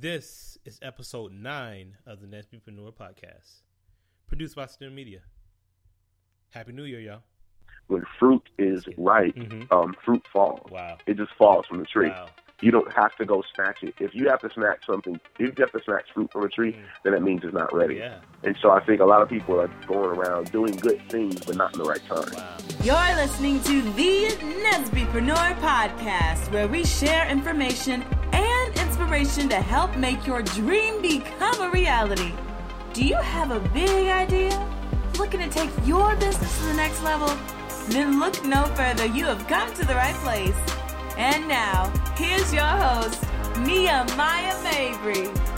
This is episode nine of the Nesbypreneur podcast, produced by STEM Media. Happy New Year, y'all. When fruit is ripe, Mhm. um, fruit falls. Wow. It just falls from the tree. Wow. You don't have to go snatch it. If you have to snatch something, if you have to snatch fruit from a tree, Mm. then that means it's not ready. Yeah. And so I think a lot of people are going around doing good things, but not in the right time. Wow. You're listening to the Nesbypreneur podcast, where we share information and inspiration to help make your dream become a reality. Do you have a big idea? Looking to take your business to the next level? Then look no further. You have come to the right place. And now, here's your host, Nehemiah Mabry.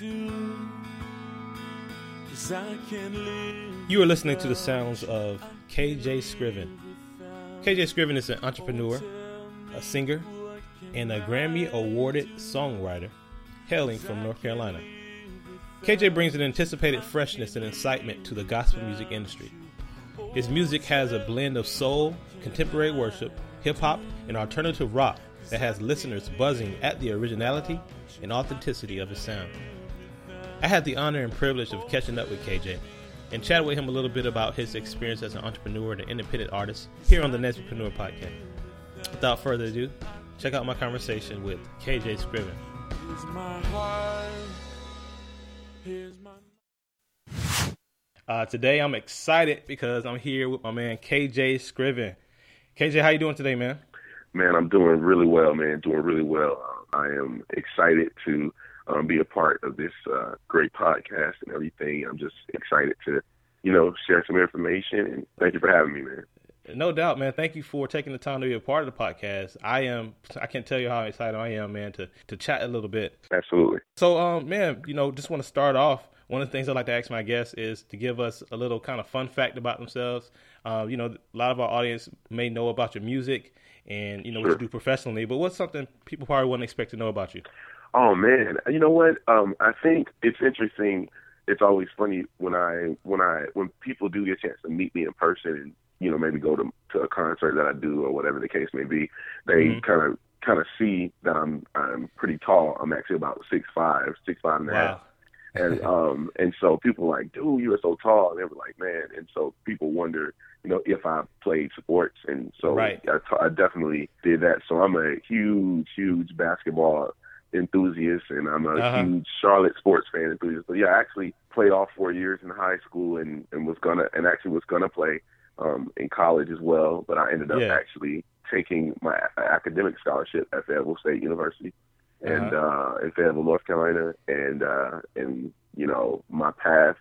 Do? Cause I can live. You are listening to the sounds of KJ Scriven. KJ Scriven is an entrepreneur, a singer, and a Grammy awarded songwriter hailing from North Carolina. KJ brings an anticipated freshness and excitement to the gospel music industry. His music has a blend of soul, contemporary worship, hip hop, and alternative rock that has listeners buzzing at the originality and authenticity of his sound. I had the honor and privilege of catching up with KJ and chat with him a little bit about his experience as an entrepreneur and an independent artist here on the Nesbypreneur podcast. Without further ado, check out my conversation with KJ Scriven. Here's my heart. Here's my. Uh, today I'm excited because I'm here with my man KJ Scriven. KJ, how you doing today, man? Man, I'm doing really well, man. Doing really well. Uh, I am excited to um, be a part of this uh, great podcast and everything. I'm just excited to, you know, share some information. And thank you for having me, man. No doubt, man. Thank you for taking the time to be a part of the podcast. I am I can't tell you how excited I am, man, to to chat a little bit. Absolutely. So, um, man, you know, just want to start off. One of the things I like to ask my guests is to give us a little kind of fun fact about themselves. Um, you know, a lot of our audience may know about your music and you know what you do professionally, but what's something people probably wouldn't expect to know about you? Oh man, you know what? Um, I think it's interesting. It's always funny when I when I when people do get a chance to meet me in person and you know maybe go to to a concert that I do or whatever the case may be. They kind of kind of see that I'm I'm pretty tall. I'm actually about six five, six five and a half. And um and so people were like, dude, you are so tall, and they were like, man, and so people wonder, you know, if I played sports, and so Right. I, t- I definitely did that. So I'm a huge, huge basketball enthusiast, and I'm a Uh-huh. huge Charlotte sports fan enthusiast. But yeah, I actually played all four years in high school, and and was gonna and actually was gonna play um in college as well, but I ended up Yeah. actually taking my academic scholarship at Fayetteville State University and uh in Fayetteville, North Carolina, and uh and you know my path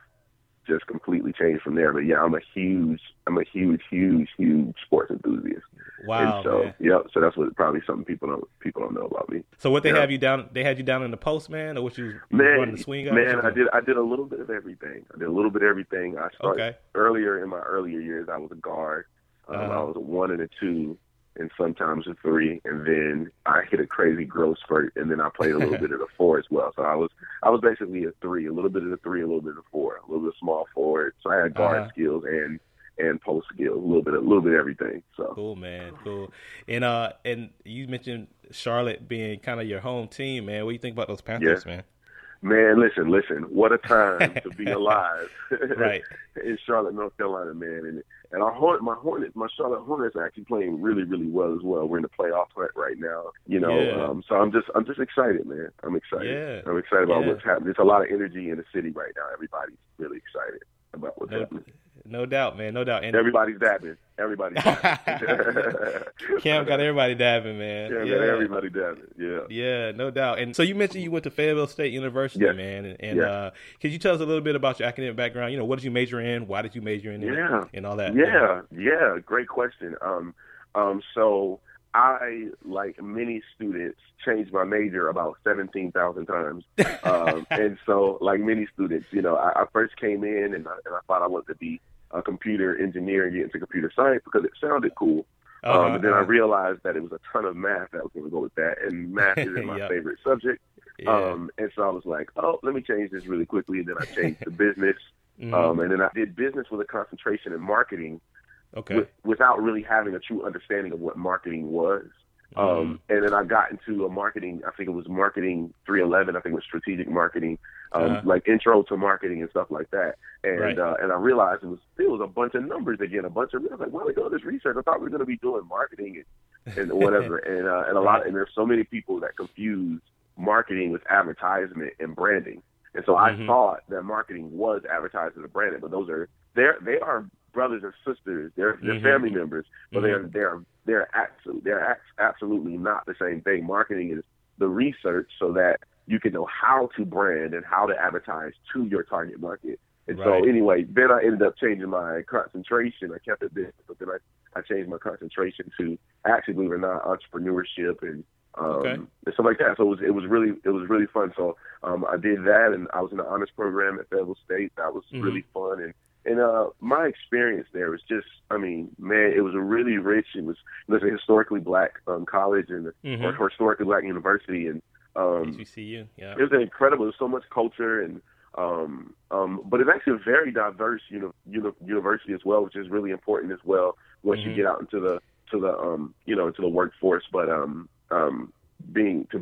just completely changed from there. But yeah, I'm a huge, I'm a huge, huge, huge sports enthusiast. Wow. and so man. yeah, so that's what probably something people don't people don't know about me. So what they yeah. have you down? They had you down in the post, man, or what you you Man, running the swing? man, I did I did a little bit of everything. I did a little bit of everything. I started Okay. earlier in my earlier years. I was a guard. Um, Uh-huh. I was a one and a two, and sometimes a three. And then I hit a crazy growth spurt, and then I played a little bit of the four as well. So I was I was basically a three, a little bit of the three, a little bit of the four, a little bit of small forward. So I had guard Uh-huh. skills and and post skills, a little bit, a little bit of everything. So Cool, man. Cool. And uh, and you mentioned Charlotte being kind of your home team, man. What do you think about those Panthers, man? man, listen, listen, what a time to be alive, Right. in Charlotte, North Carolina, man. And and our Hornet, my Hornet, my Charlotte Hornets are actually playing really, really well as well. We're in the playoff hunt right now, you know. Yeah. Um, so I'm just, I'm just excited, man. I'm excited. Yeah. I'm excited about Yeah. what's happening. There's a lot of energy in the city right now. Everybody's really excited about what's No, happening. no doubt, man. No doubt. And Everybody's dabbing. Everybody's dabbing. Cam got everybody dabbing, man. Yeah, man, everybody dabbing. Yeah. Yeah, no doubt. And so you mentioned you went to Fayetteville State University, Yes. man. And, and Yes. uh, could you tell us a little bit about your academic background? You know, what did you major in? Why did you major in it? Yeah. And all that. Yeah, yeah, great question. Um, um, so I, like many students, changed my major about seventeen thousand times, um, and so like many students, you know, I, I first came in and I, and I thought I wanted to be a computer engineer and get into computer science because it sounded cool. Uh-huh, um, and then I uh-huh. realized that it was a ton of math that was going to go with that, and math isn't my Yep. favorite subject. Yeah. Um, and so I was like, oh, let me change this really quickly. And then I changed to business. Mhm. Um, and then I did business with a concentration in marketing okay. with, without really having a true understanding of what marketing was. Mm-hmm. Um, and then I got into a marketing, I think it was marketing 311, I think it was strategic marketing, um, Uh-huh. like intro to marketing and stuff like that. And, Right. uh, and I realized it was, it was a bunch of numbers again, a bunch of, I was like, why are we doing this research? I thought we were going to be doing marketing and, and whatever. and, uh, and a lot, and there's so many people that confuse marketing with advertisement and branding. And so I Mhm. thought that marketing was advertising and branding, but those are, they're, they are brothers and sisters. They're, they're Mhm. family members, but they're, Mhm. they're, they're absolutely, they're absolutely not the same thing. Marketing is the research so that you can know how to brand and how to advertise to your target market. And Right. so anyway, then I ended up changing my concentration. I kept it business, but then I, I changed my concentration to actually, believe it or not, entrepreneurship and um, Okay. and stuff like that. So it was it was really it was really fun. So um, I did that, and I was in the honors program at Fayetteville State. That was Mhm. really fun, and and uh, my experience there was just, I mean, man, it was a really rich. It was it was a historically black um, college and Mhm. or historically black university, and um, HBCU. Yeah. it was incredible. There's so much culture and um um but it's actually a very diverse uni- uni- university as well, which is really important as well once Mhm. you get out into the to the um you know into the workforce. But um um being to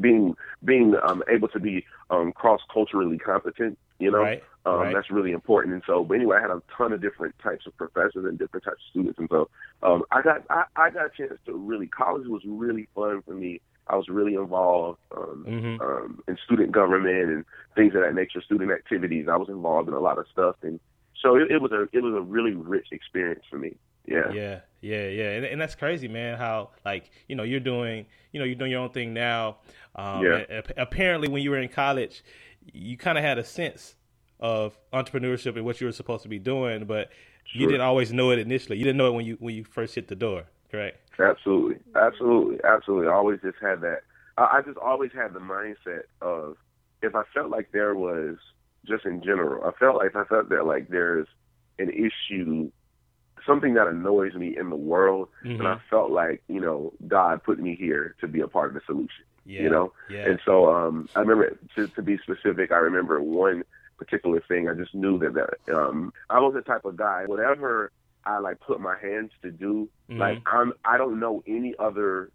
being being um able to be um cross culturally competent, you know, Right. um, right. That's really important. And so, but anyway, I had a ton of different types of professors and different types of students. And so, um, I got I, I got a chance to really college was really fun for me. I was really involved um, Mhm. um, in student government and things of that nature, student activities. I was involved in a lot of stuff, and so it, it was a it was a really rich experience for me. Yeah. Yeah, yeah, yeah, and, and that's crazy, man. How like you know you're doing, you know, you're doing your own thing now. Um, Yeah. apparently, when you were in college, you kind of had a sense of entrepreneurship and what you were supposed to be doing, but you didn't always know it initially. You didn't know it when you when you first hit the door, correct? Absolutely, absolutely, absolutely. I always just had that. I, I just always had the mindset of if I felt like there was just in general, I felt like I felt that like there's an issue, something that annoys me in the world, Mhm. and I felt like you know God put me here to be a part of the solution. Yeah, You know, yeah, and so um, I remember to, to be specific. I remember one particular thing. I just knew that that um, I was the type of guy. Whatever I like put my hands to do, Mhm. like I'm, I don't know any other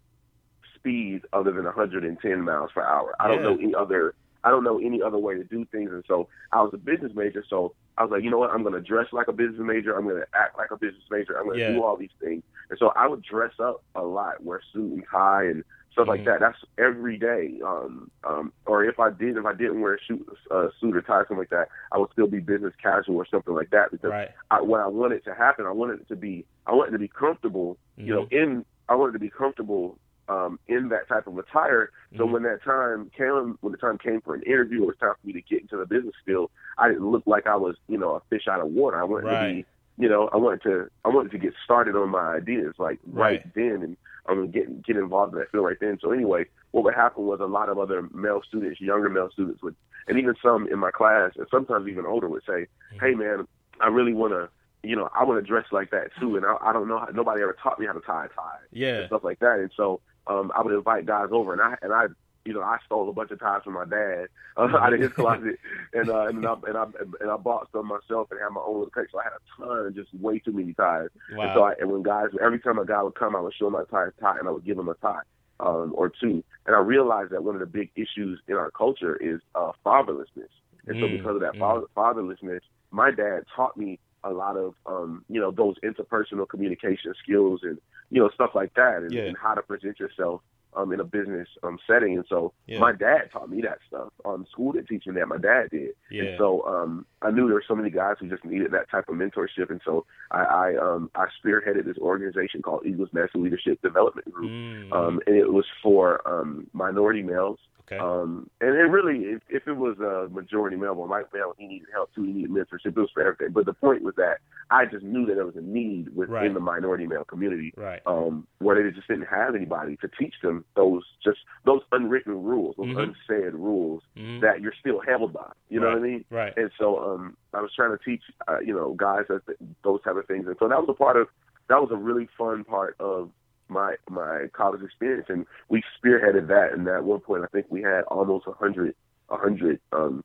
speed other than 110 miles per hour. I don't know any other. I don't know any other way to do things. And so I was a business major. So I was like, you know what? I'm going to dress like a business major. I'm going to act like a business major. I'm going to Yeah. do all these things. And so I would dress up a lot, wear suit and tie and stuff like Mhm. that. That's every day. Um, um, or if I did, if I didn't wear a suit, uh, suit or tie, something like that, I would still be business casual or something like that. Because right. I, what I wanted to happen, I wanted it to be, I wanted to be comfortable. You know, Mm-hmm. in I wanted to be comfortable um, in that type of attire. So Mhm. when that time came, when the time came for an interview, or it was time for me to get into the business field, I didn't look like I was, you know, a fish out of water. I wanted to be, you know, I wanted to, I wanted to get started on my ideas like right, Right. then, and I'm gonna get get involved in that field right then. So anyway, what would happen was a lot of other male students, younger male students would, and even some in my class, and sometimes even older, would say, Mm-hmm. "Hey, man, I really want to." You know, I want to dress like that too, and I, I don't know. How, nobody ever taught me how to tie a tie Yeah. and stuff like that. And so um, I would invite guys over, and I and I, you know, I stole a bunch of ties from my dad uh, out of his closet, and uh, and I and I and I bought some myself and had my own little collection. So I had a ton, just way too many ties. Wow. And so I, and when guys, every time a guy would come, I would show him my tie, tie, and I would give him a tie um, or two. And I realized that one of the big issues in our culture is uh, fatherlessness. And so Mm, because of that mm. fatherlessness, my dad taught me a lot of um, you know those interpersonal communication skills and you know stuff like that, and, Yeah. and how to present yourself um, in a business um, setting. And so Yeah. my dad taught me that stuff. Um, school didn't teach me that. My dad did. Yeah. And so um, I knew there were so many guys who just needed that type of mentorship, and so I I, um, I spearheaded this organization called Eagles Nest Leadership Development Group, Mm, um, and it was for um, minority males. Okay. Um, and it really, if, if it was a majority male, well, white male, he needed help too. He needed mentorship. It was for everything. But the point was that I just knew that there was a need within Right. the minority male community right. um, where they just didn't have anybody to teach them those just those unwritten rules, those Mhm. unsaid rules Mhm. that you're still held by. You know what I mean? Right. And so um, I was trying to teach, uh, you know, guys that those type of things. And so that was a part of that was a really fun part of my my college experience, and we spearheaded that. And at one point, I think we had almost a hundred a hundred um,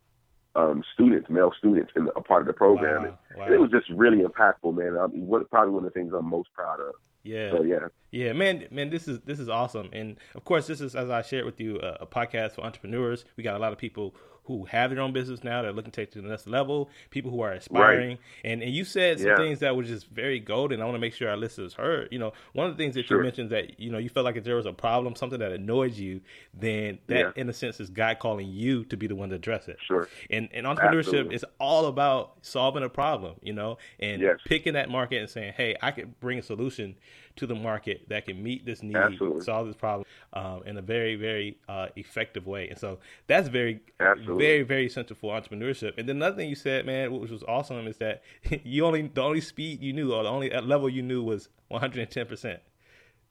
um, students, male students, in the, a part of the program. Wow, wow. And it was just really impactful, man. I mean, what, probably one of the things I'm most proud of. Yeah. So yeah, Yeah, man, man, this is this is awesome, and of course, this is as I shared with you a, a podcast for entrepreneurs. We got a lot of people who have their own business now. that are looking to take it to the next level. People who are aspiring, and and you said some Yeah. things that were just very golden. I want to make sure our listeners heard. You know, one of the things that you Sure. mentioned that you know you felt like if there was a problem, something that annoyed you, then that Yeah. in a sense is God calling you to be the one to address it. Sure. And and entrepreneurship Absolutely. is all about solving a problem. You know, and Yes. picking that market and saying, hey, I could bring a solution to the market that can meet this need, Absolutely. solve this problem um, in a very, very uh, effective way. And so that's very, Absolutely. very, very essential for entrepreneurship. And then another thing you said, man, which was awesome, is that you only the only speed you knew or the only level you knew was 110 percent.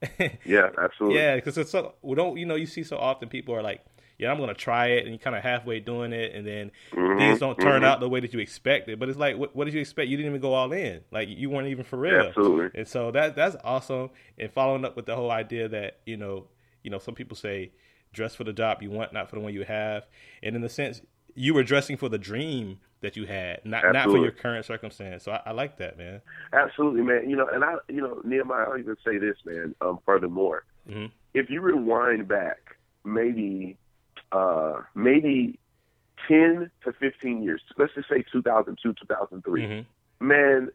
yeah, absolutely. Yeah, because it's so we don't you know you see so often people are like, yeah, I'm gonna try it, and you're kind of halfway doing it, and then Mm-hmm, things don't turn out the way that you expected. But it's like, what, what did you expect? You didn't even go all in. Like you weren't even for real. Absolutely. And so that that's awesome. And following up with the whole idea that you know, you know, some people say dress for the job you want, not for the one you have. And in the sense, you were dressing for the dream that you had, not not for your current circumstance. So I, I like that, man. Absolutely, man. You know, and I, you know, Nehemiah, I'll even say this, man. Um, furthermore, Mhm. if you rewind back, maybe, uh, maybe ten to fifteen years. Let's just say 2002, 2003. Mhm. Man,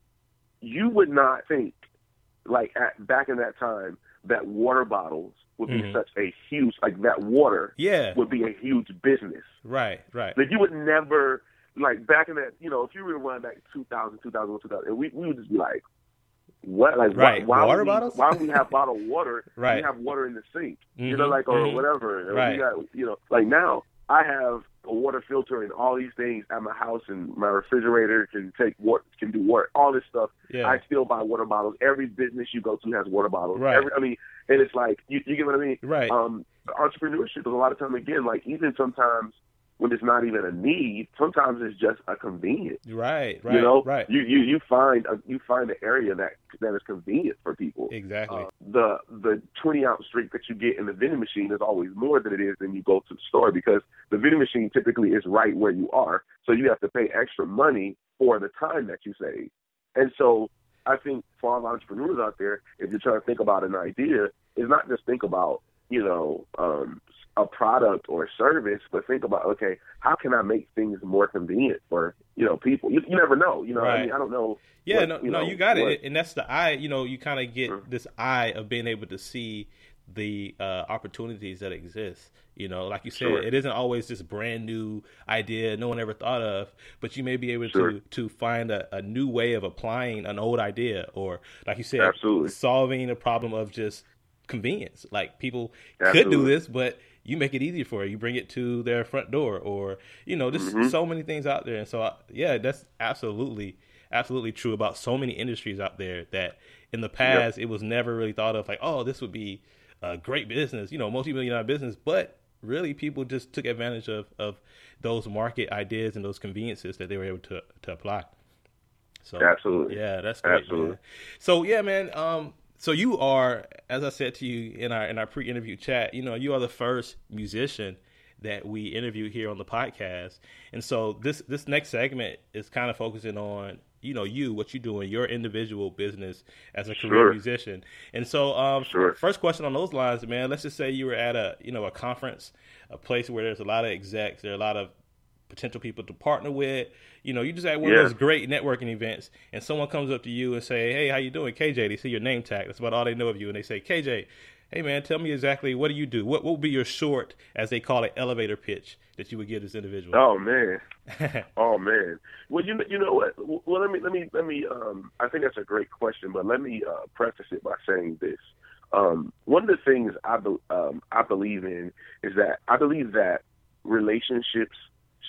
you would not think, like at, back in that time, that water bottles would be Mhm. such a huge, like that water Yeah. would be a huge business. Right. Right. Like you would never like back in that you know if you rewind back 2000 2001 2000 and we we would just be like what like Right. why, why Water we, bottles? why we have bottled water Right. we have water in the sink you Mhm, know like or mhm. whatever Right. we got you know like now I have a water filter and all these things at my house and my refrigerator can take water can do water all this stuff Yeah. I still buy water bottles every business you go to has water bottles Right. every, I mean and it's like you, you get what I mean Right. um, entrepreneurship is a lot of time again, like even sometimes when it's not even a need, sometimes it's just a convenience. right. Right. you know, Right. you you you find a, you find an area that that is convenient for people. Exactly. Uh, the the twenty ounce drink that you get in the vending machine is always more than it is when you go to the store because the vending machine typically is right where you are, so you have to pay extra money for the time that you save. And so I think for all entrepreneurs out there, if you're trying to think about an idea, is not just think about you know um, a product or a service, but think about okay, how can I make things more convenient for you know people? You, you never know. You know, I mean, I don't know. Yeah, what, no, you no, know, you got what- it, and that's the eye. You know, you kind of get Sure. this eye of being able to see the uh, opportunities that exist. You know, like you said, Sure. it isn't always this brand new idea no one ever thought of, but you may be able Sure. to to find a, a new way of applying an old idea, or like you said, Absolutely. solving a problem of just convenience. Like people could do this, but you make it easier for you. You bring it to their front door, or you know, there's Mm-hmm. so many things out there. And so, uh, yeah, that's absolutely, absolutely true about so many industries out there that in the past it was never really thought of. Like, oh, this would be a great business, you know, multi-million dollar business, but really people just took advantage of of those market ideas and those conveniences that they were able to to apply. So Absolutely. yeah, that's great. Absolutely. Man. So yeah, man. Um, so you are, as I said to you in our in our pre-interview chat, you know, you are the first musician that we interview here on the podcast, and so this this next segment is kind of focusing on you know you what you doing your individual business as a career Sure. musician and so um Sure. first question on those lines man let's just say you were at a you know a conference a place where there's a lot of execs there are a lot of potential people to partner with. You know, you just at one Yeah. of those great networking events, and someone comes up to you and say, "Hey, how you doing, KJ?" They see your name tag. That's about all they know of you, and they say, "KJ, hey man, tell me exactly what do you do? What what would be your short, as they call it, elevator pitch that you would give this individual?" Oh man, oh man. Well, you know, you know what? Well, let me let me let me. Um, I think that's a great question, but let me uh, preface it by saying this. Um, one of the things I be, um, I believe in is that I believe that relationships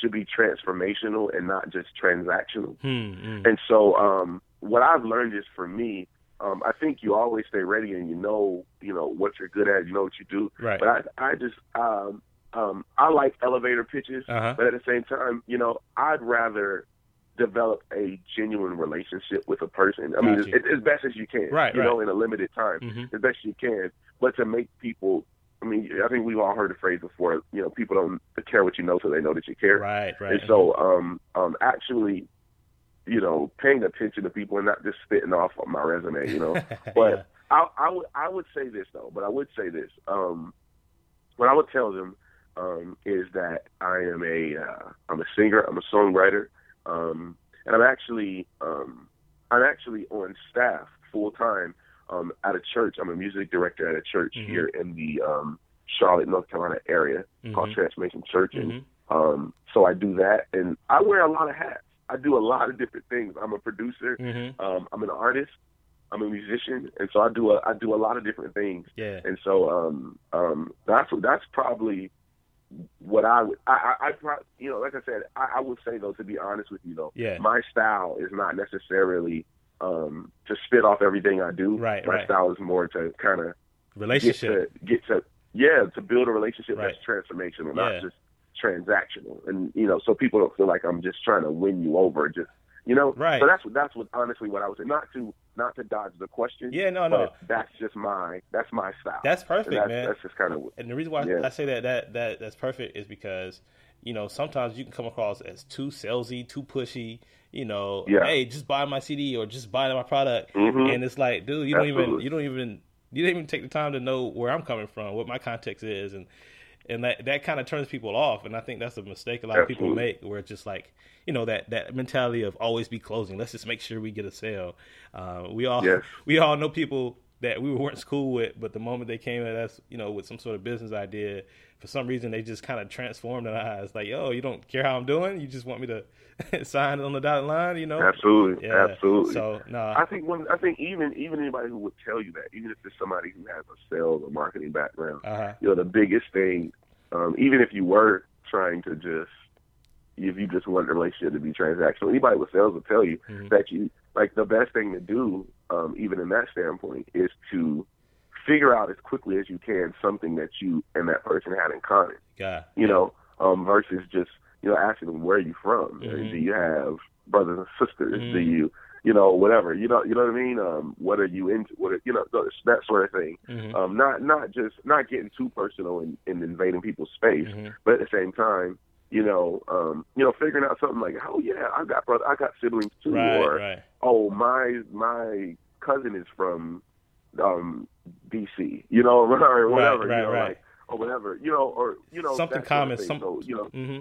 should be transformational and not just transactional. Hmm, hmm. And so, um, what I've learned is for me, um, I think you always stay ready and you know, you know what you're good at, you know what you do. Right. But I, I just, um, um, I like elevator pitches, Uh-huh. but at the same time, you know, I'd rather develop a genuine relationship with a person. I mean, as, as, best as you can, right? You right. know, in a limited time, mm-hmm. as best you can. But to make people, I mean, I think we've all heard the phrase before. You know, people don't care what you know, so they know that you care. Right, right. And so, um, um, actually, you know, paying attention to people and not just spitting off on my resume, you know. But yeah. I, I would, I would say this though. But I would say this. Um, what I would tell them um, is that I am a, uh, I'm a singer, I'm a songwriter, um, and I'm actually, um, I'm actually on staff full time um, at a church. I'm a music director at a church mm-hmm. here in the um, Charlotte, North Carolina area mm-hmm. called Transformation Church, and mm-hmm. um, so I do that, and I wear a lot of hats. I do a lot of different things. I'm a producer. Mm-hmm. Um, I'm an artist. I'm a musician, and so I do a I do a lot of different things. Yeah. And so um, um, that's that's probably what I would I I, I probably, you know like I said I, I would say though to be honest with you though yeah. my style is not necessarily um, to spit off everything I do. Right. My right. style is more to kind of relationship get to, get to yeah to build a relationship Right. that's transformational, Yeah. not just transactional. And you know, so people don't feel like I'm just trying to win you over. Just you know, Right. So that's what that's what honestly what I was. Not to not to dodge the question. Yeah, no, no. That's just my that's my style. That's perfect, that's, man. That's just kind of And the reason why Yeah. I say that that that that's perfect is because you know sometimes you can come across as too salesy, too pushy. You know, Yeah. hey, just buy my CD or just buy my product, Mhm. and it's like, dude, you don't even you don't even you didn't even take the time to know where I'm coming from, what my context is, and and that that kind of turns people off. And I think that's a mistake a lot of people make, where it's just like you know that that mentality of always be closing. Let's just make sure we get a sale. Uh, we all Yes. we all know people that we weren't school with, but the moment they came at us, you know, with some sort of business idea, for some reason they just kind of transformed their eyes. Like, yo, you don't care how I'm doing, you just want me to sign on the dotted line, you know? absolutely, Yeah. absolutely. So, no, I think when I think even even anybody who would tell you that, even if it's somebody who has a sales or marketing background, uh-huh. you know, the biggest thing, um, even if you were trying to just, if you just want the relationship to be transactional, anybody with sales will tell you Mhm. that you, like, the best thing to do, um, even in that standpoint, is to figure out as quickly as you can something that you and that person had in common, God. you know, um, versus just, you know, asking them, where are you from? Mhm. Do you have brothers and sisters? Mhm. Do you, you know, whatever, you know, you know what I mean? Um, what are you into? What, are, you know, that sort of thing Mhm. um, not not just not getting too personal and, and invading people's space, Mhm. but at the same time, you know, um, you know, figuring out something like, oh yeah, I got brother, I got siblings too, Right, or right. oh my my cousin is from um, DC, you know, or whatever, right, you know, like or whatever, you know, or you know, Something that sort of common, some- So you know, mm-hmm.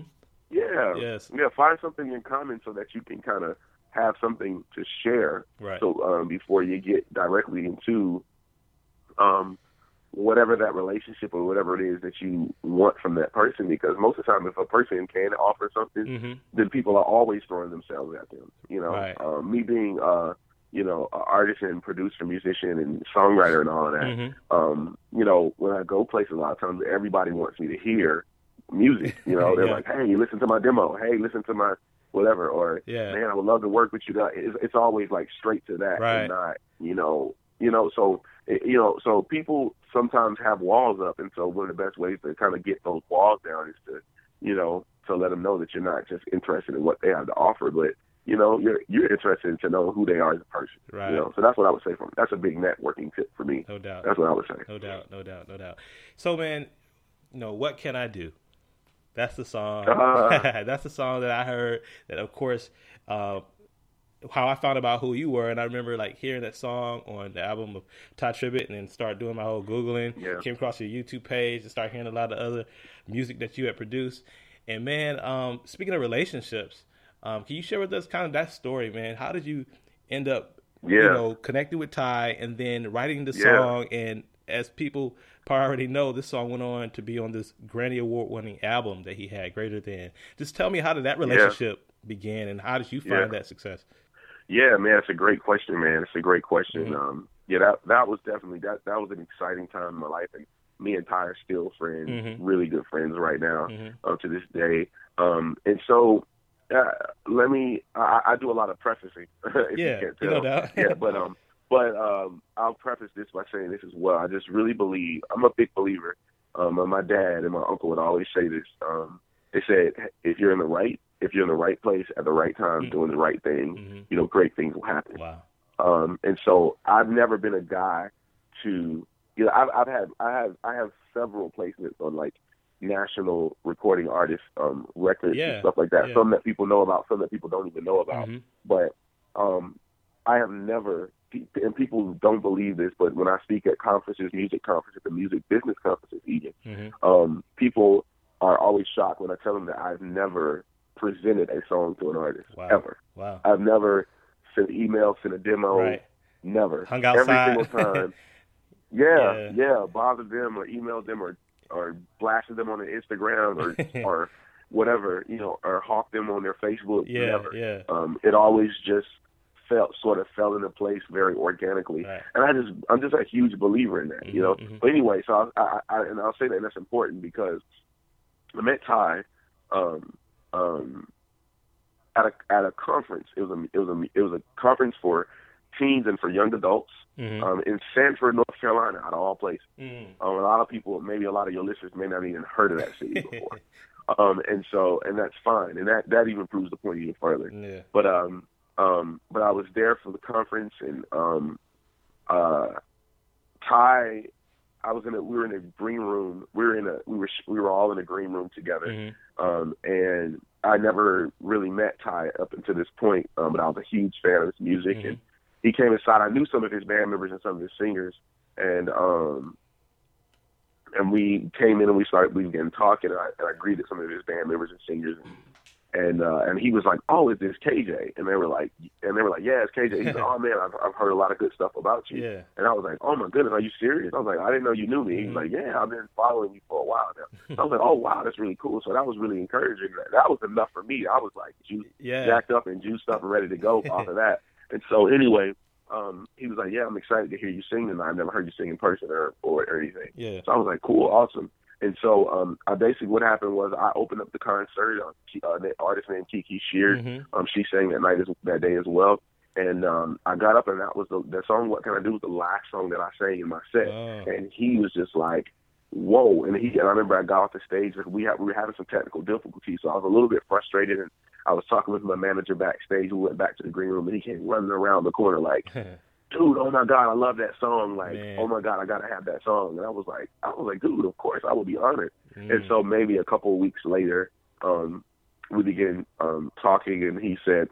yeah, Yes. yeah, find something in common so that you can kind of have something to share Right. so um, before you get directly into um, whatever that relationship or whatever it is that you want from that person, because most of the time, if a person can offer something, hmm then people are always throwing themselves at them. You know, Right. um, me being uh, you know, an artist and producer, musician, and songwriter, and all of that. hmm Um, you know, when I go places, a lot of times everybody wants me to hear music. You know, they're Yeah. like, "Hey, listen to my demo. Hey, listen to my whatever." Or, Yeah. "Man, I would love to work with you." It's, it's always like straight to that, Right. and not, you know, you know. So, it- you know, so people sometimes have walls up, and so one of the best ways to kind of get those walls down is to, you know, to let them know that you're not just interested in what they have to offer, but you know, you're you're interested to know who they are as a person. Right. You know, so that's what I would say. From that's a big networking tip for me. No doubt. That's what I would say. No doubt, no doubt, no doubt. So, man, you know what can I do? That's the song. Ah. That's the song that I heard. That of course, uh, how I found about who you were, and I remember like hearing that song on the album of Tye Tribbett, and then start doing my whole googling. Yeah. Came across your YouTube page and start hearing a lot of other music that you had produced. And man, um, speaking of relationships, um, can you share with us kind of that story, man? How did you end up you know, connecting with Tye and then writing the Yeah. song. And as people probably already know, this song went on to be on this Grammy Award winning album that he had, Greater Than. Just tell me how did that relationship begin and how did you find Yeah. that success? Yeah, man, it's a great question, man. It's a great question. Mhm. Um, yeah, that that was definitely that that was an exciting time in my life, and me and Tye are still friends, Mhm. really good friends right now, Mhm. um, to this day. Um, and so, uh, let me. I, I do a lot of prefacing. if Yeah, you can't tell. no doubt. yeah, but um, but um, I'll preface this by saying this as well. I just really believe. I'm a big believer. Um, and my dad and my uncle would always say this. Um, they said, if you're in the right if you're in the right place at the right time, Mm. doing the right thing, Mhm. you know, great things will happen. Wow. Um, and so I've never been a guy to, you know, I've, I've had, I have, I have several placements on like national recording artists, um, records Yeah, and stuff like that. yeah. Some that people know about, some that people don't even know about. Mhm. But, um, I have never, and people don't believe this, but when I speak at conferences, music conferences, and music business conferences, even, Mhm. um, people are always shocked when I tell them that I've never presented a song to an artist Wow. ever. Wow. I've never sent email, sent a demo, Right. never. Hung outside. Every single time. yeah, Yeah. yeah, bothered them or emailed them or or blasted them on their Instagram or or whatever, you know, or hawked them on their Facebook, Yeah. whatever. Yeah. Um, it always just felt sort of fell into place very organically. Right. And I just I'm just a huge believer in that, you know. Mhm, mhm. But anyway, so I, I, I and I'll say that and that's important because I met Tye um, um, at a at a conference. It was a it was a it was a conference for teens and for young adults Mhm. um, in Sanford, North Carolina, out of all places. Mhm. Um, a lot of people, maybe a lot of your listeners, may not even heard of that city before. um, and so, and that's fine, and that that even proves the point even further. Yeah. But um, um, but I was there for the conference, and um, uh, Tye, I was in a, we were in a green room. We were in a, we were, we were all in a green room together. Mhm. Um, and I never really met Tye up until this point, um, but I was a huge fan of his music, Mhm. and he came inside. I knew some of his band members and some of his singers, and um, and we came in and we started we began talking, and I, and I greeted some of his band members and singers, and and uh, and he was like, "Oh, is this KJ?" And they were like, and they were like, "Yeah, it's KJ." He's like, "Oh man, I've, I've heard a lot of good stuff about you." Yeah. And I was like, "Oh my goodness, are you serious?" I was like, "I didn't know you knew me." He's Mhm. like, "Yeah, I've been following you for a while now." I was like, "Oh wow, that's really cool." So that was really encouraging. That, that was enough for me. I was like, ju- Yeah. jacked up and juiced up and ready to go off of that. And so anyway, um, he was like, "Yeah, I'm excited to hear you sing tonight. I've never heard you sing in person or or, or anything." Yeah. So I was like, "Cool, awesome." And so um, I basically what happened was I opened up the concert. Uh, uh, the artist named Kiki Sheard. Mhm. Um, she sang that night as, that day as well. And um, I got up and that was the, the song. What can I do? Was the last song that I sang in my set. Oh. And he was just like, "Whoa!" And he and I remember I got off the stage. and We had we were having some technical difficulties, so I was a little bit frustrated. And I was talking with my manager backstage. We went back to the green room, and he came running around the corner like, dude, oh my god, I love that song. Like, Man. oh my god, I gotta have that song. And I was like, I was like, dude, of course, I would be honored. And Mm. so maybe a couple of weeks later, um, we began um talking, and he said,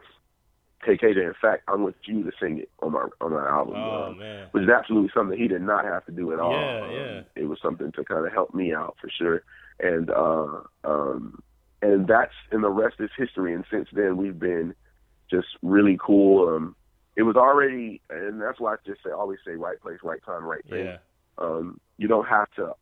"Hey KJ, in fact, I want you to sing it on my on my album." Oh Um, man. which is absolutely something he did not have to do at all. Yeah, Um, yeah. It was something to kind of help me out for sure, and uh, um, and that's and the rest is history. And since then, we've been just really cool. Um, it was already, and that's why I just say always say right place, right time, right thing. Yeah. Um, you don't have to,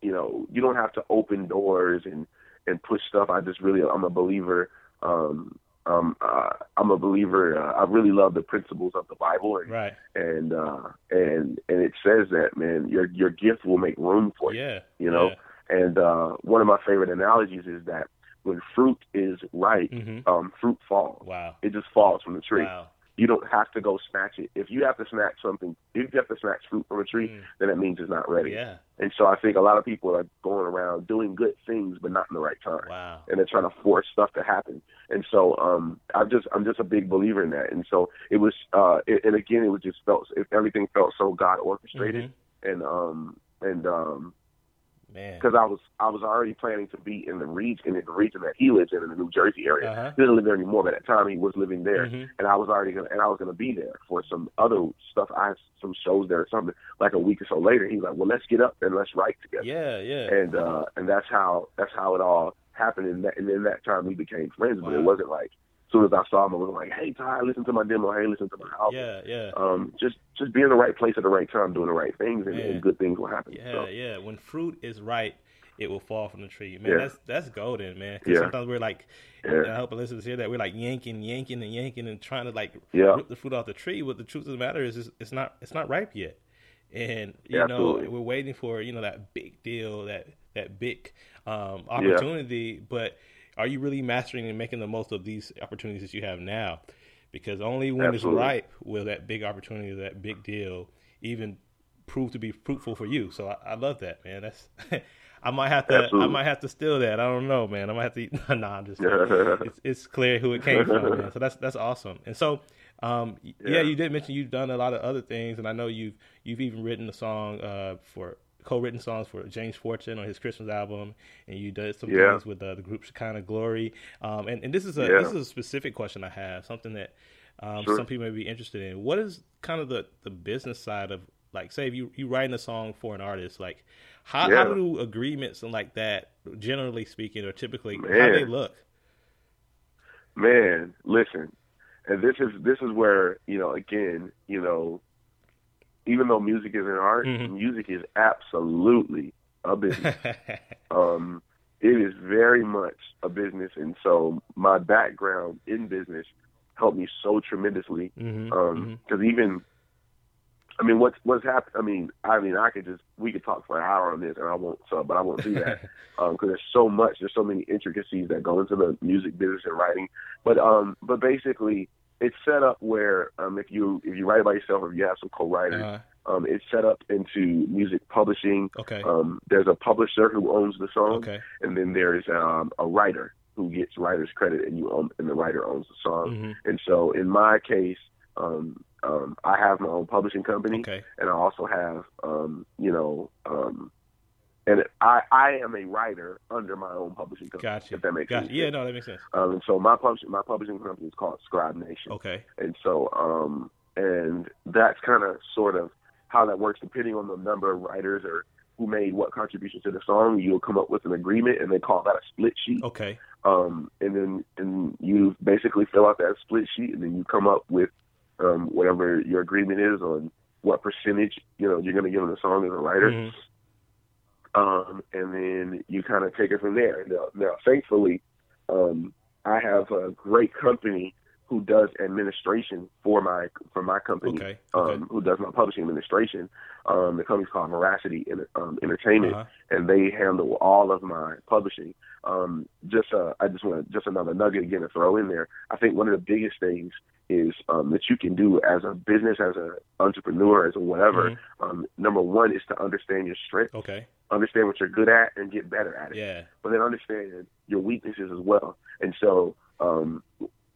you know, you don't have to open doors and and push stuff. I just really, I'm a believer. Um, um, uh, I'm a believer. Uh, I really love the principles of the Bible, and Right. and uh and and it says that man your your gift will make room for you Yeah. you know Yeah. and uh one of my favorite analogies is that when fruit is ripe Mhm. um fruit falls Wow. it just falls from the tree Wow. You don't have to go snatch it if you have to snatch something if you have to snatch fruit from a tree Mm. then it means it's not ready Yeah. and so i think a lot of people are going around doing good things but not in the right time Wow. and they're trying to force stuff to happen. And so um I'm just I'm just a big believer in that. And so it was uh it, and again it was just felt if everything felt so God orchestrated Mhm. and um and um. Because I was I was already planning to be in the region in the region that he lives in in the New Jersey area. Uh-huh. He didn't live there anymore, but at the time he was living there, Mhm. and I was already gonna and I was gonna be there for some other stuff. I had some shows there or something. Like a week or so later, he's like, "Well, let's get up and let's write together." Yeah. Yeah. and uh and that's how that's how it all happened and that and then that time we became friends but it wasn't like soon as I saw him I wasn't like hey Tye listen to my demo hey listen to my album Yeah. Yeah. um just just be in the right place at the right time doing the right things and, and good things will happen Yeah, so, yeah. When fruit is ripe, it will fall from the tree. Man, Yeah. that's that's golden, man. 'Cause Yeah. sometimes we're like, Yeah. I hope the listeners hear that we're like yanking, yanking, and yanking, and trying to like Yeah. rip the fruit off the tree. But the truth of the matter is, it's, it's not it's not ripe yet, and you Yeah, know absolutely. we're waiting for you know that big deal, that that big um, opportunity. But are you really mastering and making the most of these opportunities that you have now? Because only when Absolutely. it's ripe will that big opportunity, that big deal, even prove to be fruitful for you. So I, I love that, man. That's I might have to. Absolutely. I might have to steal that. I don't know, man. I might have to. no, nah, I'm just. it's, it's clear who it came from, man. So that's that's awesome. And so, um, yeah. yeah. you did mention you've done a lot of other things, and I know you've you've even written a song uh, for co-written songs for James Fortune on his Christmas album, and you did some yeah. things with uh, the group Shekinah Glory. Um, and, and this is a Yeah. this is a specific question I have, something that um, Sure. some people may be interested in. What is kind of the, the business side of like, say, if you you writing a song for an artist, like how, how do agreements and like that, generally speaking, or typically, how they look? Man, listen, and this is this is where you know again, you know, even though music is an art, Mhm. music is absolutely a business. um, it is very much a business, and so my background in business helped me so tremendously. hmm Um, because even, I mean, what's what's happened? I mean, I mean, I could just we could talk for an hour on this, and I won't. So, but I won't do that because there's so much, there's so many intricacies that go into the music business and writing. But um, but basically, it's set up where um, if you if you write by yourself, or if you have some co-writers, uh, um, it's set up into music publishing. okay, Um, there's a publisher who owns the song, okay, and then there's um, a writer who gets writer's credit, and you own, and the writer owns the song. hmm And so in my case, um, um, I have my own publishing company, okay, and I also have, um, you know, um, and I, I am a writer under my own publishing company. gotcha, If that makes gotcha. sense. Yeah, no, that makes sense. Um, and so my publishing my publishing company is called Scribe Nation, Okay, and so um, and that's kind of sort of how that works. Depending on the number of writers or who made what contributions to the song, you'll come up with an agreement, and they call that a split sheet okay, um, and then and you basically fill out that split sheet, and then you come up with um, whatever your agreement is on what percentage you know you're going to give them the song as a writer, Mhm. Um, and then you kind of take it from there. Now, now thankfully, um, I have a great company who does administration for my for my company, Okay, okay. um, who does my publishing administration. Um, the company's called Veracity um, Entertainment Uh-huh. and they handle all of my publishing. Um, just uh, I just want just another nugget again to throw in there. I think one of the biggest things is um, that you can do as a business, as an entrepreneur, as a whatever. Mhm. Um, number one is to understand your strengths, Okay, understand what you're good at, and get better at it. yeah, But then understand your weaknesses as well. And so um,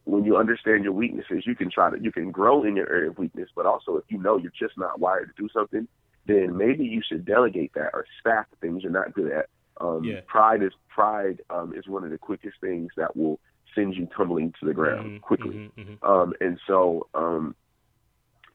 when you understand your weaknesses, you can try to you can grow in your area of weakness. But also, if you know you're just not wired to do something, then maybe you should delegate that or staff the things you're not good at. Um, Yeah. Pride is pride um, is one of the quickest things that will send you tumbling to the ground Mhm, quickly. mhm, mhm. Um, and so um,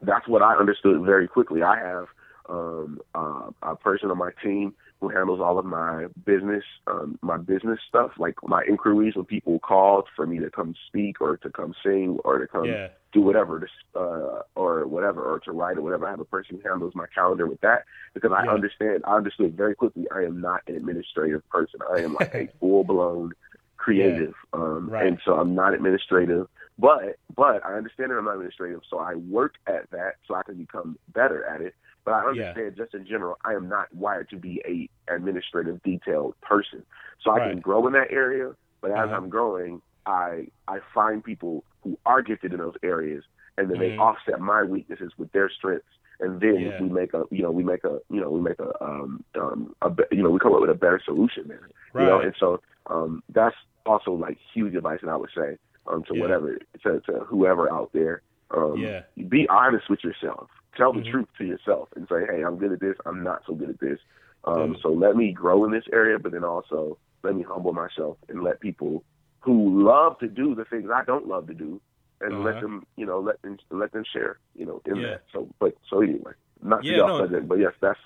that's what I understood very quickly. I have um, uh, a person on my team who handles all of my business, um, my business stuff, like my inquiries when people call for me to come speak or to come sing or to come yeah, do whatever, to, uh, or whatever, or to write or whatever. I have a person who handles my calendar with that because I Yeah. understand. I understood very quickly. I am not an administrative person. I am like a full blown creative, um, Right. and so I'm not administrative. But but I understand that I'm not administrative, so I work at that so I can become better at it. But I Yeah. understand just in general, I am not wired to be a administrative, detailed person. So I Right. can grow in that area, but as Uh-huh. I'm growing, I I find people who are gifted in those areas, and then Mhm. they offset my weaknesses with their strengths, and then Yeah. we make a you know we make a you know we make a um um a you know we come up with a better solution, man. You know, and so um that's also like huge advice that I would say um to Yeah. whatever to to whoever out there. Um, Yeah. Be honest with yourself. Tell the Mhm. truth to yourself and say, hey, I'm good at this. I'm not so good at this. Um, Mm. so let me grow in this area, but then also let me humble myself and let people who love to do the things I don't love to do, and let Uh-huh. them, you know, let them let them share, you know, in Yeah. that. So, but so anyway, not to Yeah, get off no. subject, but yes, that's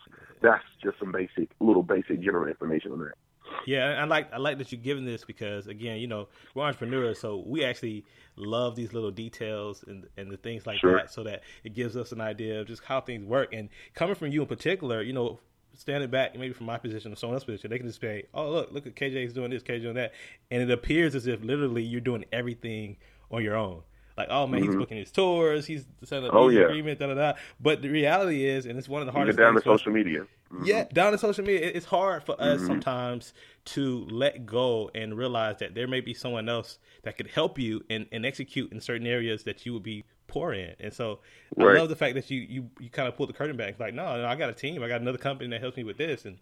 that's just some basic, little basic general information on that. Yeah, and I like I like that you're giving this because again, you know, we're entrepreneurs, so we actually love these little details and and the things like Sure. that, so that it gives us an idea of just how things work. And coming from you in particular, you know, standing back, maybe from my position or someone else's position, they can just say, "Oh, look, look at KJ's doing this, KJ doing that," and it appears as if literally you're doing everything on your own. Like, oh man, he's Mhm. booking his tours, he's setting up Oh, yeah. agreement, da da da. But the reality is, and it's one of the hardest down to things for us- social media. Mhm. yeah, down to social media, it's hard for us Mhm. sometimes to let go and realize that there may be someone else that could help you and, and execute in certain areas that you would be pour in. And so Right. I love the fact that you you, you kind of pull the curtain back. Like, no, no, I got a team. I got another company that helps me with this, and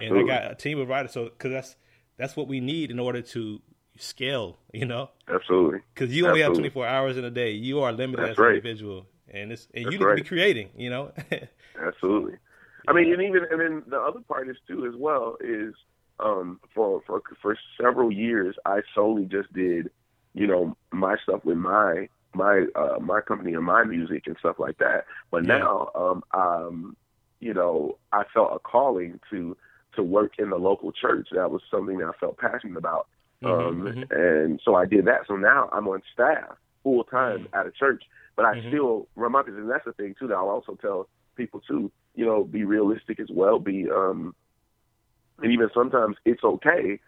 and I got a team of writers. So because that's that's what we need in order to scale. You know, Absolutely. because you only have 24 hours in a day. You are limited That's as an right. individual, and it's and you That's need to be creating. You know, Absolutely. I mean, and even and then the other part is too as well is um, for for for several years I solely just did you know my stuff with my my uh, my company and my music and stuff like that. But Yeah. now um, um, you know I felt a calling to to work in the local church. That was something that I felt passionate about. Um, Mhm, And so I did that. So now I'm on staff full time Mhm. at a church, but I Mhm. still my business. and that's the thing too. That I'll also tell people too. You know, be realistic as well. Be um, and even sometimes it's okay.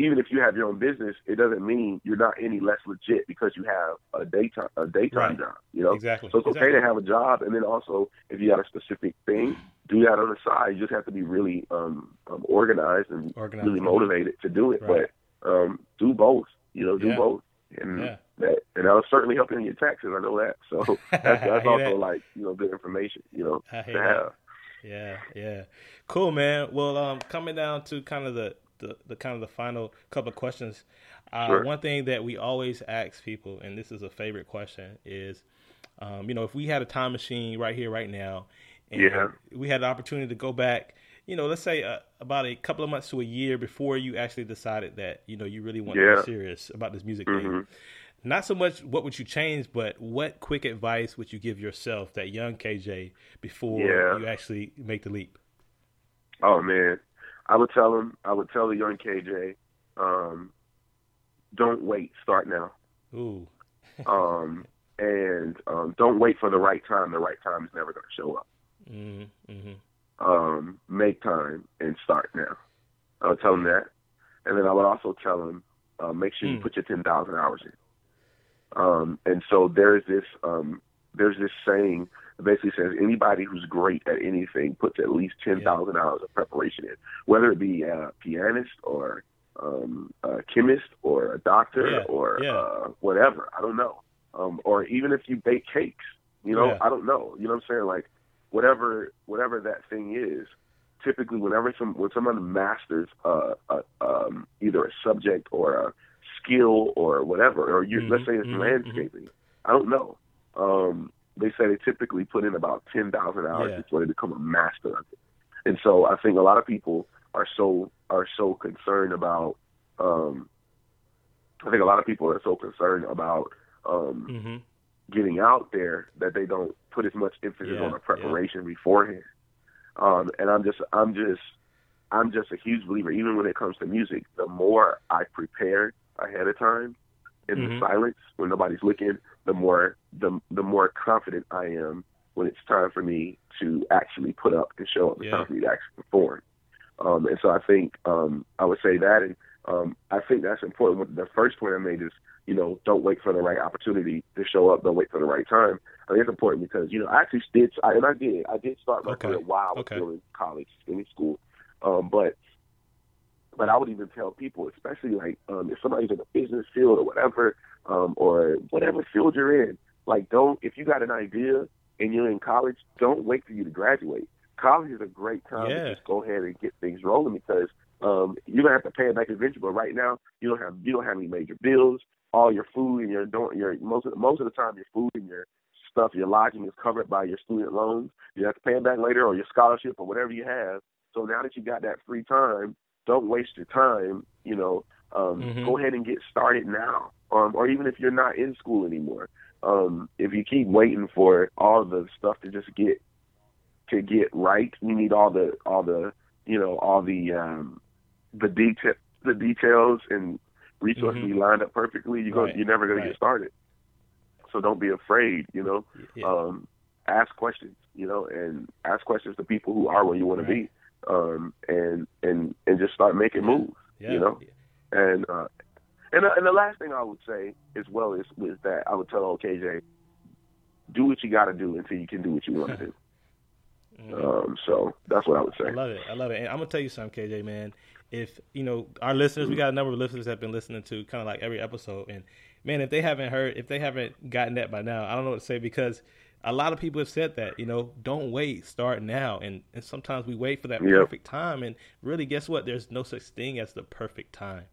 Even if you have your own business, it doesn't mean you're not any less legit because you have a daytime a daytime Right. job. You know, exactly. so it's okay exactly. to have a job, and then also if you got a specific thing, do that on the side. You just have to be really um, um organized and Organized, really motivated to do it. Right. But um, do both. You know, do Yeah. both, and Yeah. that and that'll certainly help you in your taxes. I know that. So that's, that's also that. like you know good information. You know to that. Yeah, yeah, cool, man. Well, um, coming down to kind of the, the, the kind of the final couple of questions. Uh, Sure. One thing that we always ask people, and this is a favorite question, is, um, you know, if we had a time machine right here, right now, and Yeah. we had the opportunity to go back, you know, let's say uh, about a couple of months to a year before you actually decided that, you know, you really want to be serious about this music thing. Mhm. Not so much what would you change, but what quick advice would you give yourself, that young KJ, before Yeah. you actually make the leap? Oh man, I would tell him. I would tell the young KJ, um, don't wait. Start now. Ooh, Um, and um, don't wait for the right time. The right time is never going to show up. mm-hmm, mm-hmm. Um, make time and start now. I would tell him that, and then I would also tell him uh, make sure you Hmm. put your ten thousand hours in. Um, and so there's this um, there's this saying that basically says anybody who's great at anything puts at least ten thousand hours of preparation in, whether it be a pianist or um, a chemist or a doctor Yeah, or yeah. uh, whatever. I don't know. Um, or even if you bake cakes, you know, Yeah. I don't know. You know what I'm saying? Like whatever whatever that thing is, typically whenever some when someone masters uh, a, um, either a subject or a skill or whatever, or you Mhm, let's say it's mhm, landscaping, I don't know. Um, they say they typically put in about ten thousand hours Yeah. before they become a master of it. And so I think a lot of people are so are so concerned about. Um, I think a lot of people are so concerned about um, Mm-hmm. Getting out there that they don't put as much emphasis Yeah, on the preparation beforehand. Um, and I'm just, I'm just, I'm just a huge believer. Even when it comes to music, the more I prepare ahead of time in Mhm. the silence when nobody's looking, the more the the more confident I am when it's time for me to actually put up and show up. It's Yeah. time for me to actually perform. Um, and so I think um, I would say that, and um, I think that's important. The first point I made is, you know, don't wait for the right opportunity to show up. Don't wait for the right time. I think it's important because you know I actually did, I, and I did, I did start my Okay. career while I was Okay. still in college, in school. Um, but but I would even tell people, especially like um, if somebody's in a business field or whatever, um, or whatever field you're in, like don't if you got an idea and you're in college, don't wait for you to graduate. College is a great time Yeah. to just go ahead and get things rolling because um, you're gonna have to pay it back eventually. But right now, you don't have you don't have any major bills. All your food and your don't your most of most of the time your food and your stuff, your lodging is covered by your student loans. You have to pay them back later or your scholarship or whatever you have. So now that you got that free time, don't waste your time. You know, um, Mhm. go ahead and get started now. Um, or even if you're not in school anymore, um, if you keep waiting for all the stuff to just get to get right, you need all the all the you know all the um, the detail the details and resources Mhm. be lined up perfectly. You're Right, going you're never going right. to get started. So don't be afraid. You know, Yeah. um, ask questions, you know, and ask questions to people who are where you want to be, um, and and and just start making moves, yeah. you know. And uh, and uh, and the last thing I would say as well is is that I would tell old KJ, do what you got to do until you can do what you want to do. Mhm. Um, so that's what I would say. I love it. I love it. And I'm gonna tell you something, KJ, man. If you know our listeners, we got a number of listeners that have been listening to kind of like every episode, and man, if they haven't heard, if they haven't gotten that by now, I don't know what to say because a lot of people have said that you know don't wait start now and and sometimes we wait for that yep. perfect time and really guess what there's no such thing as the perfect time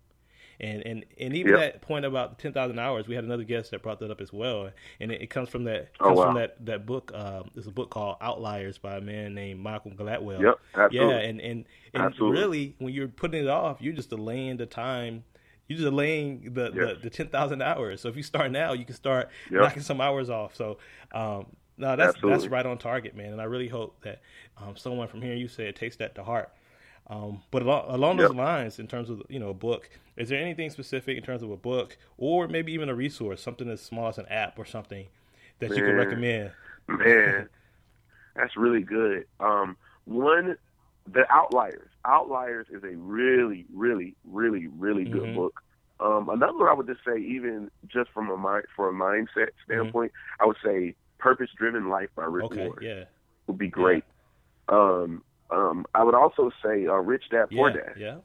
and and and even yep. that point about ten thousand hours, we had another guest that brought that up as well, and it, it comes from that oh, comes wow. from that that book. Um, there's a book called Outliers by a man named Malcolm Gladwell. Yep, absolutely. Yeah, and and, and really, when you're putting it off, you're just delaying the time. You're just delaying the, yes. the, the ten thousand hours. So if you start now, you can start yep. knocking some hours off. So um, no, that's Absolutely. that's right on target, man. And I really hope that um, someone from here you said takes that to heart. Um, but along, along those yep. lines, in terms of you know a book, is there anything specific in terms of a book, or maybe even a resource, something as small as an app or something that man, you can recommend? Man, that's really good. Um, one, the Outliers. Outliers is a really, really, really, really good mm-hmm. book. Um, another, I would just say, even just from a mind, for a mindset mm-hmm. standpoint, mm-hmm. I would say "Purpose Driven Life" by Rick okay, Warren. Yeah, would be great. Yeah. Um, um, I would also say uh, Rich Dad Poor Dad yeah.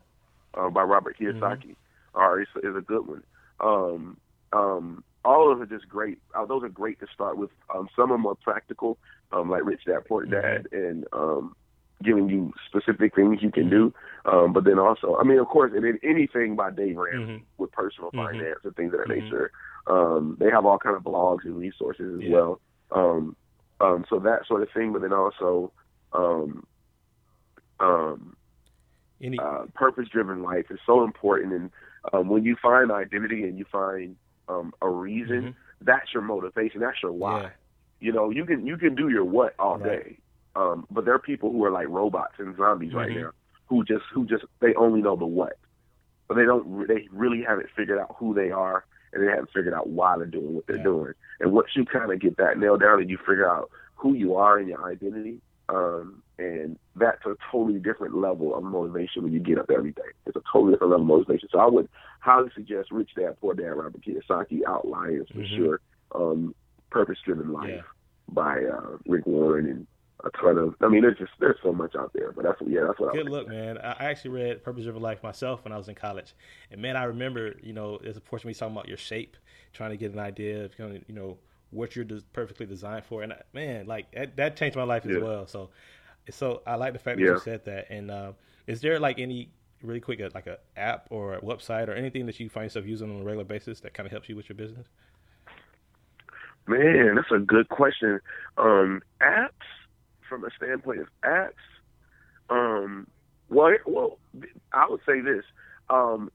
Uh, by Robert Kiyosaki mm-hmm. is, is a good one. Um, um, all of them are just great. Uh, those are great to start with. Um, some are more practical, um, like Rich Dad Poor mm-hmm. Dad, mm-hmm. and um, giving you specific things you can do. Um, but then also, I mean, of course, and anything by Dave Ramsey mm-hmm. with personal mm-hmm. finance and things of that mm-hmm. nature. Um, they have all kind of blogs and resources as yeah. well. Um, um, so that sort of thing. But then also, um, um, Any... uh, purpose-driven life is so important. And um, when you find identity and you find um, a reason, mm-hmm. that's your motivation. That's your why. Yeah. You know, you can you can do your what all right. day, um, but there are people who are like robots and zombies mm-hmm. right now who just who just they only know the what, but they don't they really haven't figured out who they are and they haven't figured out why they're doing what they're yeah. doing. And once you kind of get that nailed down and you figure out who you are and your identity, um, and that's a totally different level of motivation when you get up every day. It's a totally different level of motivation. So I would highly suggest Rich Dad Poor Dad, Robert Kiyosaki, Outliers for mm-hmm. sure. Um, Purpose Driven Life yeah. by uh, Rick Warren and a ton of. I mean, there's just there's so much out there, but that's yeah, that's what. Good I look, man. I actually read Purpose Driven Life myself when I was in college, and man, I remember you know there's a portion me talking about your shape, trying to get an idea of of you know what you're perfectly designed for. And man, like that, that changed my life as yeah. well. So, so I like the fact that yeah. you said that. And uh, is there like any really quick like a app or a website or anything that you find yourself using on a regular basis that kind of helps you with your business? Man, that's a good question. Um, apps, from a standpoint of apps, um, well, well, I would say this. Um,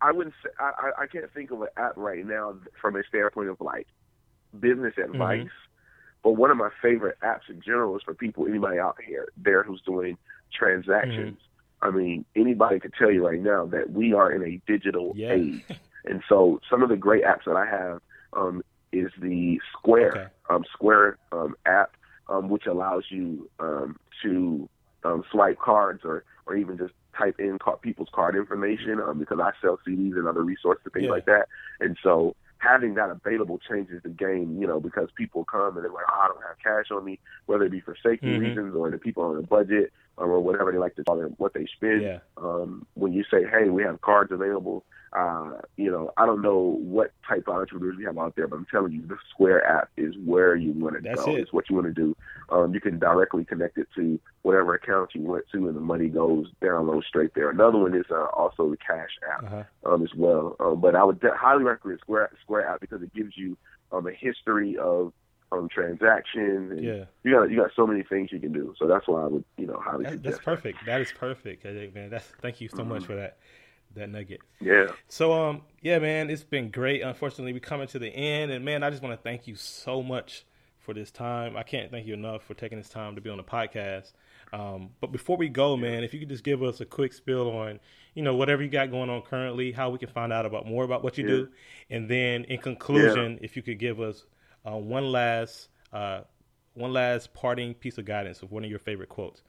I wouldn't say I, I can't think of an app right now from a standpoint of like business mm-hmm. advice. Mm-hmm. But one of my favorite apps in general is for people, anybody out here there who's doing transactions. Mm-hmm. I mean, anybody could tell you right now that we are in a digital yeah. age. and so some of the great apps that I have um, is the Square okay. um, Square um, app, um, which allows you um, to um, swipe cards or, or even just type in people's card information um, because I sell CDs and other resources and things yeah. like that. And so having that available changes the game, you know, because people come and they're like, oh, I don't have cash on me, whether it be for safety mm-hmm. reasons or the people on a budget or whatever they like to call it, what they spend. Yeah. Um, when you say, hey, we have cards available, uh, you know, I don't know what type of entrepreneurs we have out there, but I'm telling you, the Square app is where you want to That's go. It. It's what you want to do. Um, you can directly connect it to whatever account you want to, and the money goes download straight there. Another one is uh, also the Cash app uh-huh. um, as well. Um, but I would de- highly recommend Square Square app because it gives you um, a history of um, transactions. Yeah, you got you got so many things you can do. So that's why I would you know highly. That, that's perfect. That is perfect. I think, man. That's thank you so mm-hmm. much for that that nugget. Yeah. So um yeah man, it's been great. Unfortunately, we coming to the end, and man, I just want to thank you so much for this time. I can't thank you enough for taking this time to be on the podcast. Um, but before we go, man, if you could just give us a quick spill on, you know, whatever you got going on currently, how we can find out about more about what you yeah. do, and then in conclusion, yeah. if you could give us uh, one last, uh, one last parting piece of guidance of one of your favorite quotes.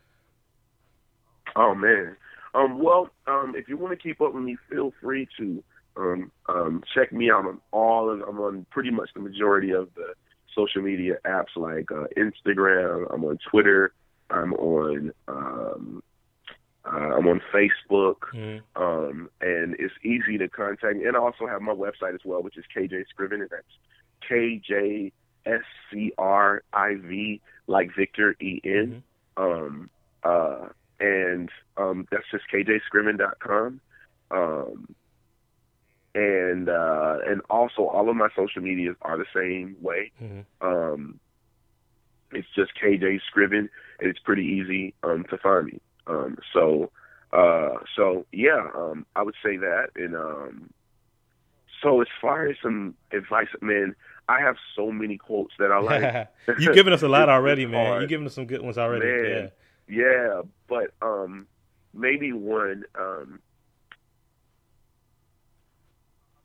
Oh man, um, well, um, if you want to keep up with me, feel free to um, um, check me out on all of. I'm on pretty much the majority of the social media apps like uh, Instagram. I'm on Twitter. I'm on um, uh, I'm on Facebook, mm-hmm. um, and it's easy to contact me. And I also have my website as well, which is KJ Scriven, and that's K J S C R I V, like Victor E N. Mm-hmm. Um, uh, and um, that's just kjscriven.com. Um, and uh, and also all of my social medias are the same way. Mm-hmm. Um, it's just KJ Scriven, and it's pretty easy um, to find me. Um, so uh, so yeah, um, I would say that. And um, so as far as some advice, man, I have so many quotes that I like. You've given us a lot already, man. You've given us some good ones already. Man, yeah, yeah, but um, maybe one. Um,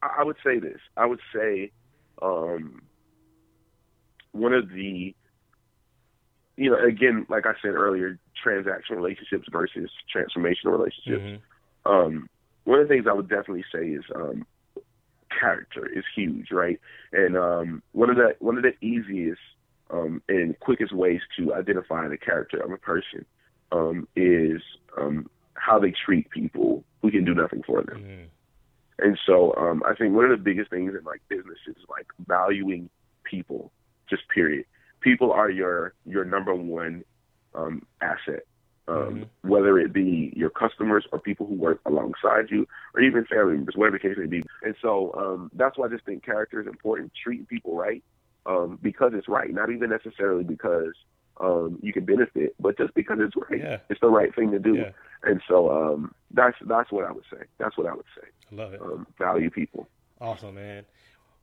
I would say this. I would say um, one of the, you know, again, like I said earlier, transactional relationships versus transformational relationships. Mm-hmm. Um, one of the things I would definitely say is um, character is huge, right? And um, one of the one of the easiest um, and quickest ways to identify the character of a person um, is um, how they treat people who can do nothing for them. Mm-hmm. And so um, I think one of the biggest things in like business is like valuing people, just period. People are your your number one um, asset, um, mm-hmm. whether it be your customers or people who work alongside you, or even family members, whatever the case may be. And so um, that's why I just think character is important. Treating people right um, because it's right, not even necessarily because um, you can benefit, but just because it's right, yeah. it's the right thing to do. Yeah. And so um, that's that's what I would say. That's what I would say. I love it. Um, value people. Awesome, man.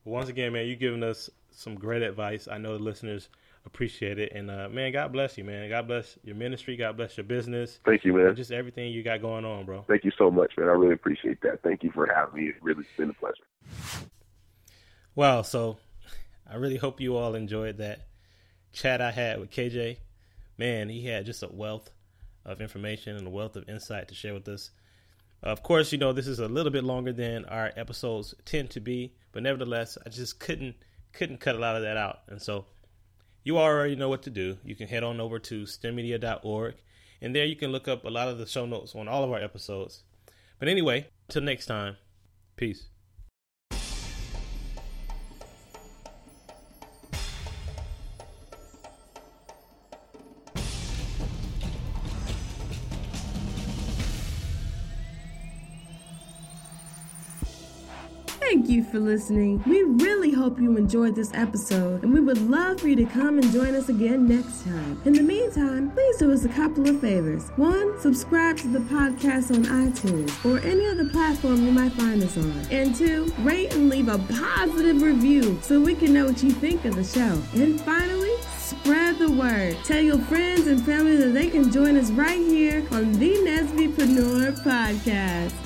Once again, man, you've given us some great advice. I know the listeners appreciate it, and uh, man, God bless you, man. God bless your ministry. God bless your business. Thank you, man. just everything you got going on, bro. Thank you so much, man. I really appreciate that. Thank you for having me. It really has been a pleasure. Wow. So, I really hope you all enjoyed that chat I had with KJ. Man, he had just a wealth of information and a wealth of insight to share with us. Of course, you know, this is a little bit longer than our episodes tend to be, but nevertheless, I just couldn't couldn't cut a lot of that out. And so you already know what to do. You can head on over to stemmedia.org and there you can look up a lot of the show notes on all of our episodes. But anyway, till next time, peace. For listening. We really hope you enjoyed this episode, and we would love for you to come and join us again next time. In the meantime, please do us a couple of favors. One, subscribe to the podcast on iTunes or any other platform you might find us on. And two, rate and leave a positive review so we can know what you think of the show. And finally, spread the word. Tell your friends and family that they can join us right here on the Nesbypreneur Podcast.